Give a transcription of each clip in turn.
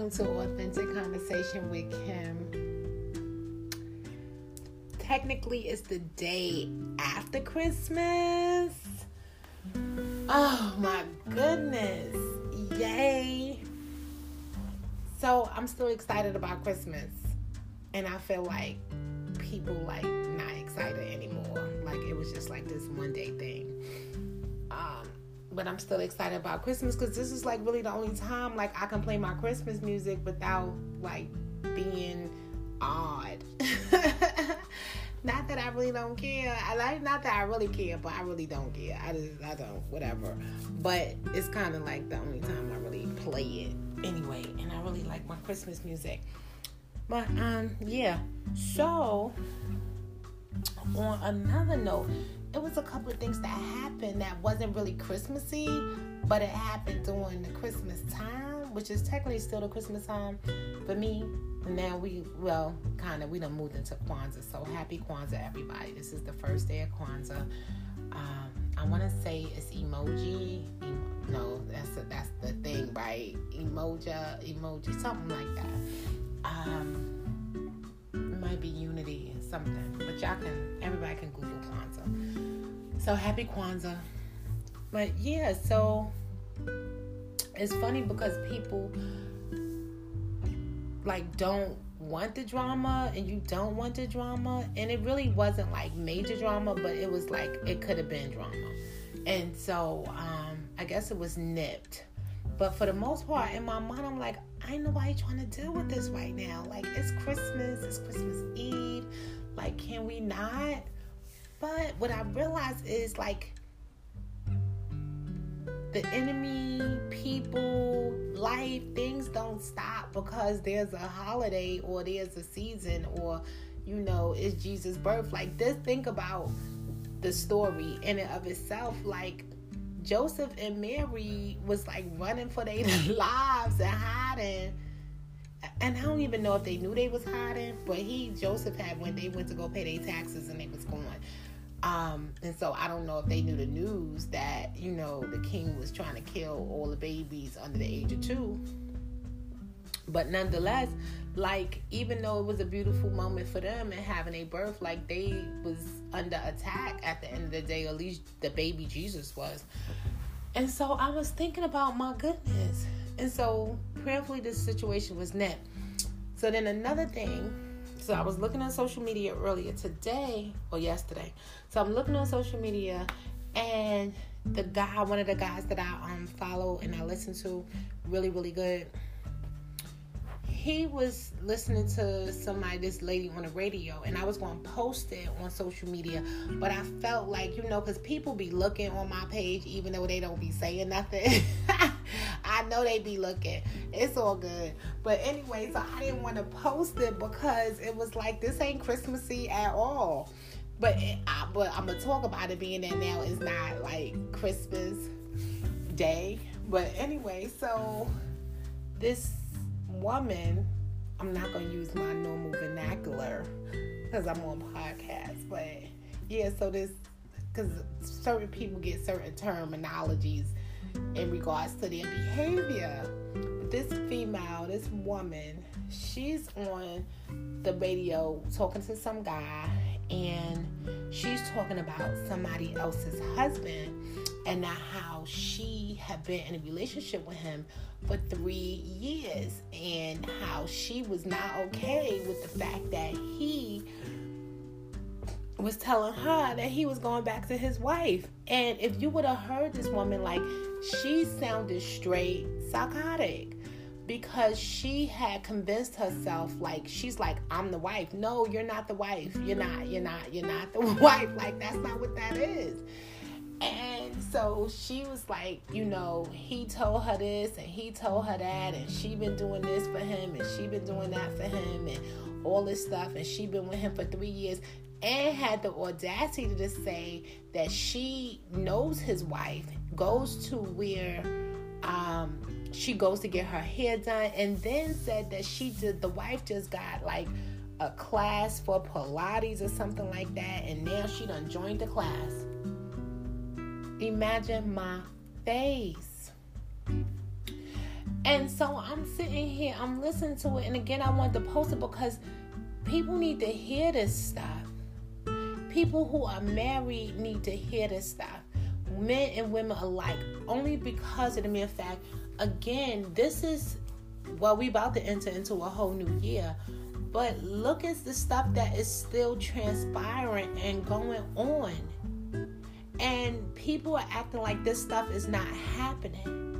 welcome to Authentic Conversation with Kim. Technically, it's the day after Christmas. Oh my goodness. Yay. So, I'm still excited about Christmas. And I feel like people like not excited anymore. Like it was just like this one day thing but I'm still excited about Christmas because this is like really the only time like I can play my Christmas music without like being odd. not that I really don't care. I like not that I really care, but I really don't care. I just I don't whatever. But it's kind of like the only time I really play it anyway, and I really like my Christmas music. But um yeah, so on another note, it was a couple of things that happened that wasn't really Christmassy, but it happened during the Christmas time, which is technically still the Christmas time for me. Now we, well, kind of, we done moved into Kwanzaa. So happy Kwanzaa, everybody. This is the first day of Kwanzaa. Um, I want to say it's emoji. no, that's a, that's the thing, right? Emoji, emoji, something like that. Um, it might be Unity, or something. But y'all can, everybody can Google Kwanzaa. So happy Kwanzaa. But yeah, so it's funny because people like don't want the drama and you don't want the drama. And it really wasn't like major drama but it was like it could have been drama. And so um i guess it was nipped. But for the most part in my mind i'm like i ain't nobody trying to deal with this right now. Like it's christmas. It's christmas eve. Like can we not but what I realized is like the enemy, people, life, things don't stop because there's a holiday or there's a season or you know, it's Jesus' birth. Like this, think about the story in and of itself. Like Joseph and Mary was like running for their lives and hiding. And I don't even know if they knew they was hiding, but he Joseph had when they went to go pay their taxes and they was going. Um, and so I don't know if they knew the news that, you know, the king was trying to kill all the babies under the age of two. But nonetheless, like even though it was a beautiful moment for them and having a birth, like they was under attack at the end of the day, at least the baby Jesus was. And so I was thinking about my goodness. And so prayerfully this situation was net. So then another thing so I was looking on social media earlier today or yesterday. So I'm looking on social media and the guy, one of the guys that I um follow and I listen to, really, really good. He was listening to somebody, this lady on the radio, and I was going to post it on social media, but I felt like, you know, because people be looking on my page even though they don't be saying nothing. I know they be looking. It's all good. But anyway, so I didn't want to post it because it was like this ain't Christmassy at all. But it, I, but I'm gonna talk about it being that now is not like Christmas day. But anyway, so this woman, I'm not gonna use my normal vernacular because I'm on podcast. But yeah, so this because certain people get certain terminologies in regards to their behavior. This female, this woman, she's on the radio talking to some guy and she's talking about somebody else's husband and how she had been in a relationship with him for three years and how she was not okay with the fact that he was telling her that he was going back to his wife. And if you would have heard this woman, like, she sounded straight psychotic because she had convinced herself like she's like i'm the wife. No you're not the wife. You're not you're not you're not the wife. Like that's not what that is and so she was like you know he told her this and he told her that and she been doing this for him and she been doing that for him and all this stuff and she been with him for three years and had the audacity to say that she knows his wife goes to where um, she goes to get her hair done and then said that she did the wife just got like a class for pilates or something like that and now she done joined the class imagine my face And so I'm sitting here, I'm listening to it, and again, I want to post it because people need to hear this stuff. People who are married need to hear this stuff. Men and women alike, only because of the mere fact, again, this is well, we about to enter into a whole new year. But look at the stuff that is still transpiring and going on. And people are acting like this stuff is not happening.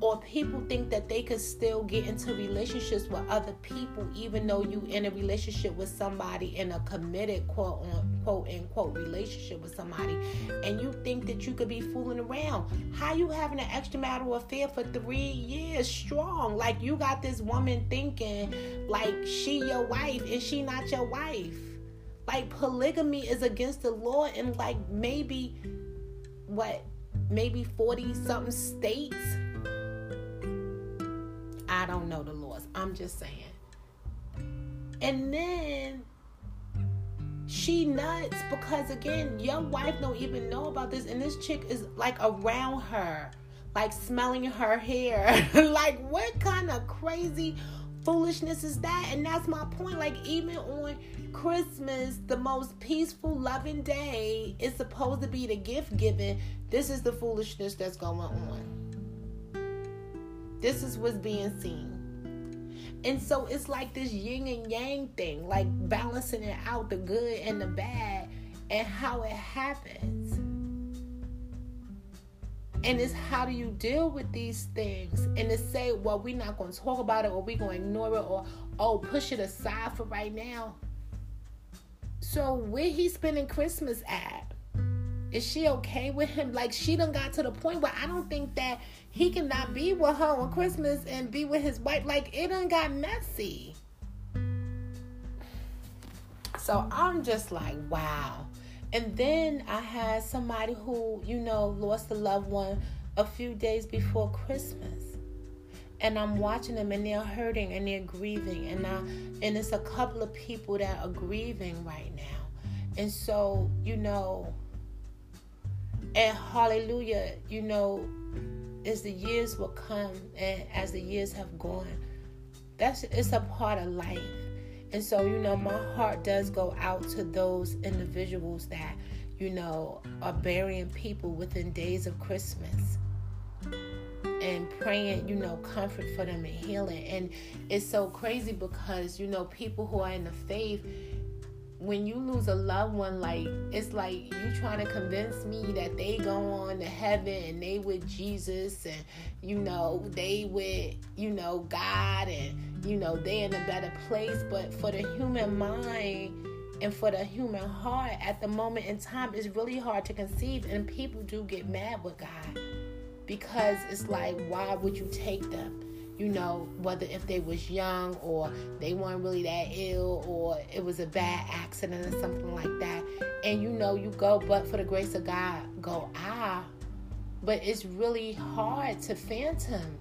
Or people think that they could still get into relationships with other people even though you in a relationship with somebody in a committed quote unquote unquote relationship with somebody and you think that you could be fooling around. How you having an extramarital affair for three years strong? Like you got this woman thinking like she your wife and she not your wife like polygamy is against the law in like maybe what maybe 40 something states I don't know the laws. I'm just saying. And then she nuts because again, your wife don't even know about this, and this chick is like around her, like smelling her hair. like what kind of crazy foolishness is that? And that's my point. Like even on Christmas, the most peaceful, loving day, is supposed to be the gift giving. This is the foolishness that's going on. This is what's being seen. And so it's like this yin and yang thing, like balancing it out the good and the bad and how it happens. And it's how do you deal with these things? And to say, well, we're not going to talk about it or we're going to ignore it or, oh, push it aside for right now. So, where he spending Christmas at? Is she okay with him? Like, she done got to the point where I don't think that he cannot be with her on Christmas and be with his wife. Like it done got messy. So I'm just like, wow. And then I had somebody who, you know, lost a loved one a few days before Christmas. And I'm watching them and they're hurting and they're grieving. And I and it's a couple of people that are grieving right now. And so, you know, and hallelujah, you know, as the years will come and as the years have gone, that's it's a part of life. And so, you know, my heart does go out to those individuals that, you know, are burying people within days of Christmas and praying, you know, comfort for them and healing. And it's so crazy because, you know, people who are in the faith, when you lose a loved one, like it's like you trying to convince me that they go on to heaven and they with Jesus and you know they with you know God and you know they're in a better place. But for the human mind and for the human heart, at the moment in time, it's really hard to conceive, and people do get mad with God because it's like, why would you take them? you know, whether if they was young or they weren't really that ill or it was a bad accident or something like that. And you know, you go, but for the grace of God, go, ah. But it's really hard to phantom.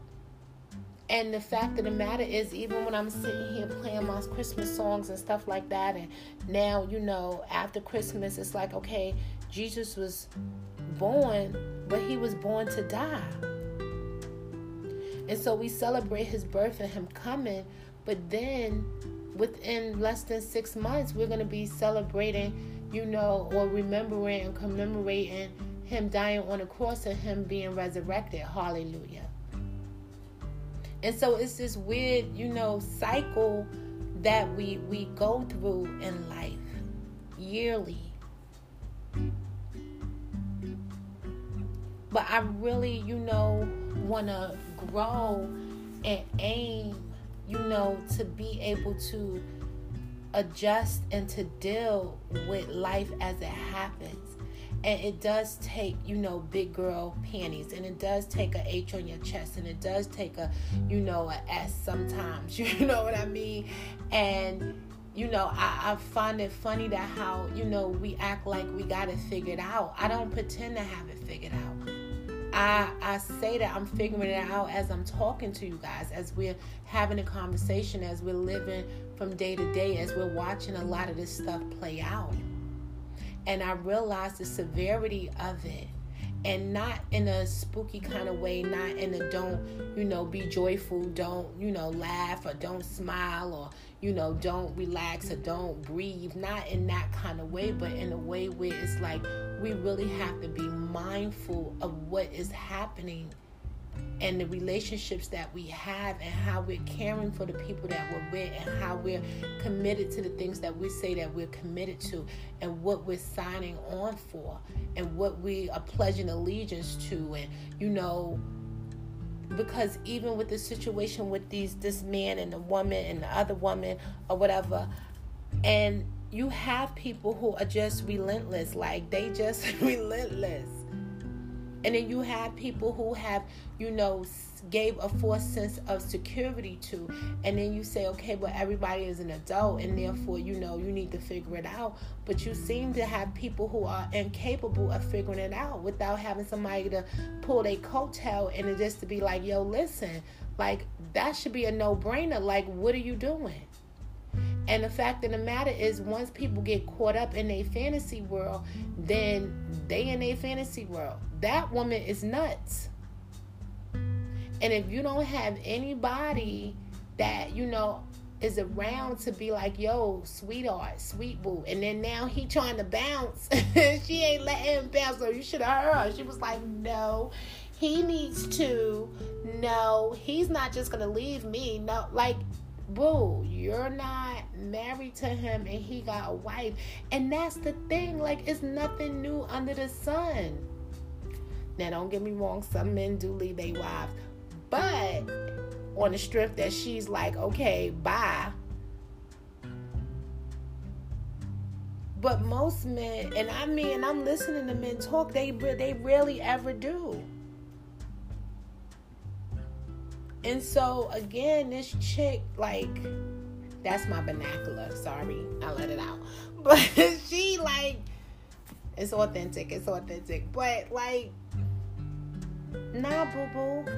And the fact of the matter is, even when I'm sitting here playing my Christmas songs and stuff like that, and now, you know, after Christmas, it's like, okay, Jesus was born, but he was born to die. And so we celebrate his birth and him coming, but then within less than six months, we're going to be celebrating, you know, or remembering and commemorating him dying on the cross and him being resurrected. Hallelujah. And so it's this weird, you know, cycle that we we go through in life yearly. But I really, you know, want to grow and aim, you know, to be able to adjust and to deal with life as it happens. And it does take, you know, big girl panties, and it does take a H on your chest, and it does take a, you know, a S sometimes. You know what I mean? And you know, I, I find it funny that how, you know, we act like we got it figured out. I don't pretend to have it figured out. I I say that I'm figuring it out as I'm talking to you guys, as we're having a conversation, as we're living from day to day, as we're watching a lot of this stuff play out. And I realize the severity of it. And not in a spooky kind of way, not in a don't, you know, be joyful, don't, you know, laugh or don't smile or, you know, don't relax or don't breathe, not in that kind of way, but in a way where it's like we really have to be mindful of what is happening and the relationships that we have and how we're caring for the people that we're with and how we're committed to the things that we say that we're committed to and what we're signing on for and what we are pledging allegiance to. And you know because even with the situation with these this man and the woman and the other woman or whatever and you have people who are just relentless like they just relentless and then you have people who have, you know, gave a false sense of security to. And then you say, okay, but everybody is an adult and therefore, you know, you need to figure it out. But you seem to have people who are incapable of figuring it out without having somebody to pull their coattail and just to be like, yo, listen, like that should be a no brainer. Like, what are you doing? And the fact of the matter is, once people get caught up in a fantasy world, then they in a fantasy world. That woman is nuts. And if you don't have anybody that, you know, is around to be like, yo, sweetheart, sweet boo. And then now he trying to bounce. she ain't letting him bounce. So you should have heard her. She was like, no, he needs to. No, he's not just going to leave me. No, like, boo, you're not married to him and he got a wife. And that's the thing. Like, it's nothing new under the sun. Now, don't get me wrong, some men do leave their wives. But on the strength that she's like, okay, bye. But most men, and I mean, I'm listening to men talk, they they rarely ever do. And so again, this chick, like, that's my vernacular. Sorry, I let it out. But she like it's authentic, it's authentic. But like nah boo boo.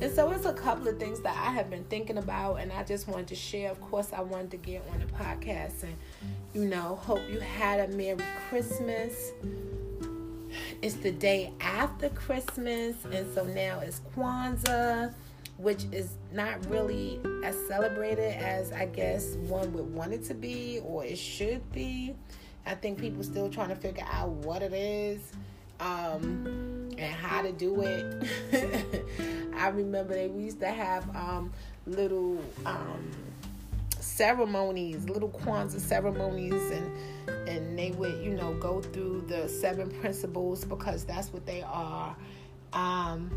And so it's a couple of things that I have been thinking about and I just wanted to share. Of course I wanted to get on the podcast and you know, hope you had a Merry Christmas. It's the day after Christmas, and so now it's Kwanzaa which is not really as celebrated as I guess one would want it to be or it should be. I think people still trying to figure out what it is um, and how to do it. I remember they we used to have um, little um, ceremonies, little Kwanzaa ceremonies, and and they would you know go through the seven principles because that's what they are. Um,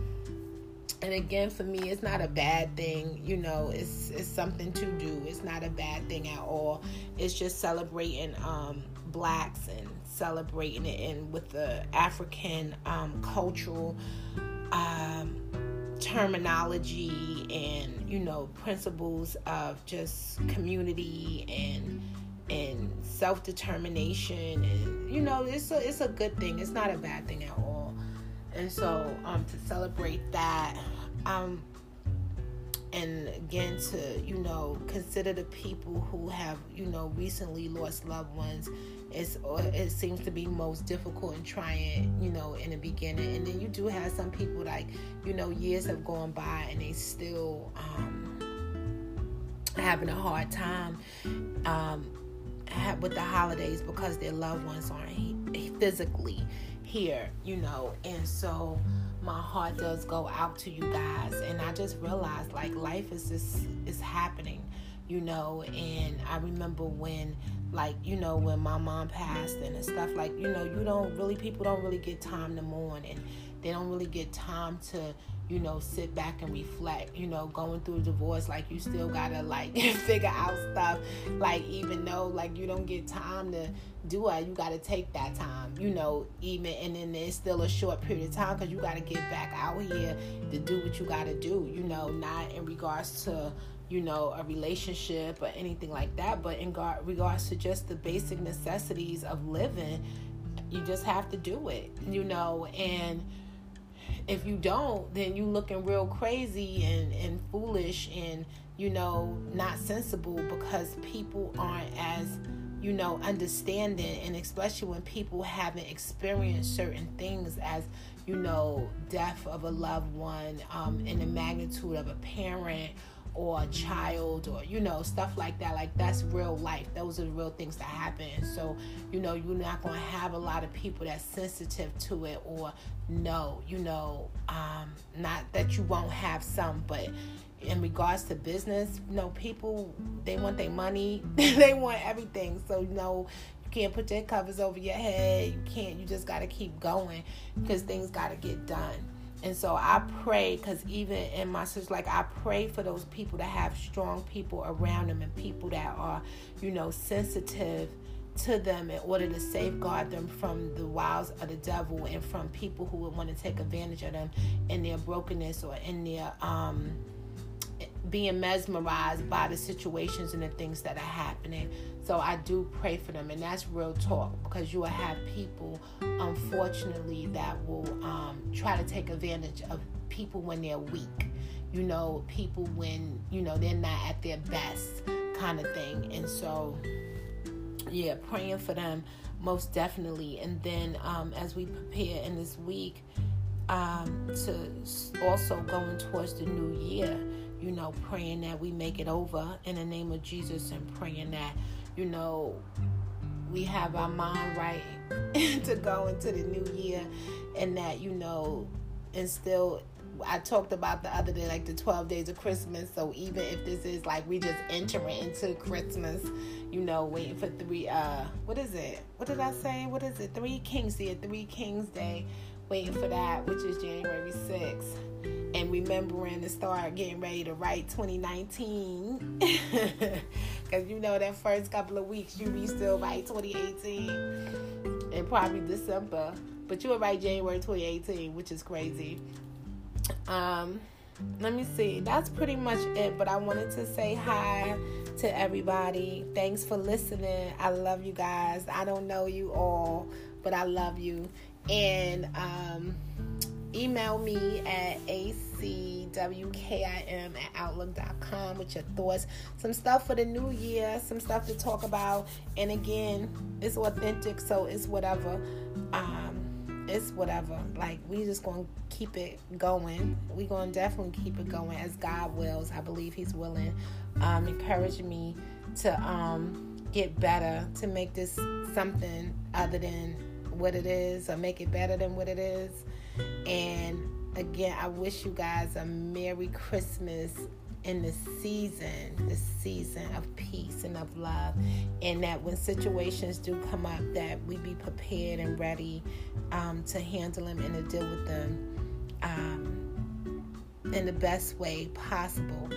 and again for me it's not a bad thing you know it's it's something to do. It's not a bad thing at all. It's just celebrating um blacks and celebrating it in with the african um cultural um terminology and you know principles of just community and and self-determination and you know it's a it's a good thing. It's not a bad thing at all. And so um to celebrate that um and again to you know consider the people who have you know recently lost loved ones it's it seems to be most difficult and trying you know in the beginning and then you do have some people like you know years have gone by and they still um having a hard time um with the holidays because their loved ones aren't physically here, you know. And so my heart does go out to you guys. And I just realized like life is just is happening, you know, and I remember when like, you know, when my mom passed and stuff like, you know, you don't really people don't really get time to mourn. And they don't really get time to you know, sit back and reflect. You know, going through a divorce, like you still gotta like figure out stuff. Like even though like you don't get time to do it, you gotta take that time. You know, even and then it's still a short period of time because you gotta get back out here to do what you gotta do. You know, not in regards to you know a relationship or anything like that, but in regards to just the basic necessities of living. You just have to do it, you know, and if you don't, then you looking real crazy and, and foolish and, you know, not sensible because people aren't as you know, understanding, and especially when people haven't experienced certain things as, you know, death of a loved one, um, in the magnitude of a parent or a child or you know stuff like that. Like that's real life. Those are the real things that happen. So you know you're not going to have a lot of people that's sensitive to it or no you know um not that you won't have some but in regards to business you know people they want their money. They want everything. So you know you can't put their covers over your head. You can't you just got to keep going because things got to get done and so I pray because even in my sister, like I pray for those people to have strong people around them and people that are, you know, sensitive to them in order to safeguard them from the wiles of the devil and from people who would want to take advantage of them in their brokenness or in their um being mesmerized by the situations and the things that are happening. So I do pray for them, and that's real talk because you will have people, unfortunately, that will um, try to take advantage of people when they're weak. You know, people when you know they're not at their best, kind of thing. And so, yeah, praying for them most definitely. And then um, as we prepare in this week um, to also going towards the new year you know, praying that we make it over in the name of Jesus and praying that, you know, we have our mind right to go into the new year and that, you know, and still I talked about the other day, like the 12 days of Christmas. So even if this is like we just entering into Christmas, you know, waiting for three, uh, what is it? What did I say? What is it? Three Kings Day, Three Kings Day, waiting for that, which is January 6th and remembering to start getting ready to write 2019 because you know that first couple of weeks you be still write 2018 and probably december. But you'll write january 2018 which is crazy. Um let me see. That's pretty much it but i wanted to say hi to everybody. Thanks for listening. I love you guys. I don't know you all but i love you. And um email me at acwkim at outlook.com with your thoughts. Some stuff for the new year some stuff to talk about. And again it's authentic so it's whatever. Um it's whatever. Like we just gonna keep it going. We gonna definitely keep it going as god wills. I believe he's willing um encourage me to um get better to make this something other than what it is or make it better than what it is and again, I wish you guys a Merry Christmas in the season, the season of peace and of love, and that when situations do come up, that we be prepared and ready um, to handle them and to deal with them um, in the best way possible.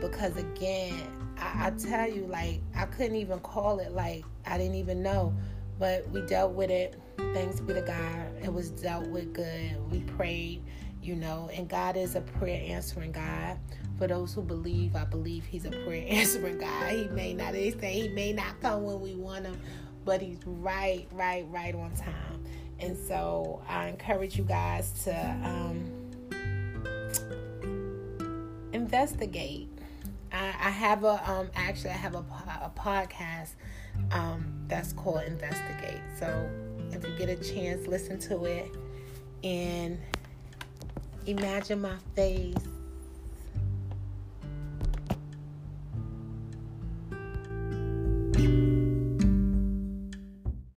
Because again, I, I tell you, like I couldn't even call it, like I didn't even know, but we dealt with it Thanks be to God. It was dealt with good. We prayed, you know, and God is a prayer answering God. For those who believe, I believe He's a prayer answering God. He may not, they say He may not come when we want Him, but He's right, right, right on time. And so I encourage you guys to um, investigate. I, have a um, actually I have a, a podcast um, that's called Investigate. So if you get a chance, listen to it and imagine my face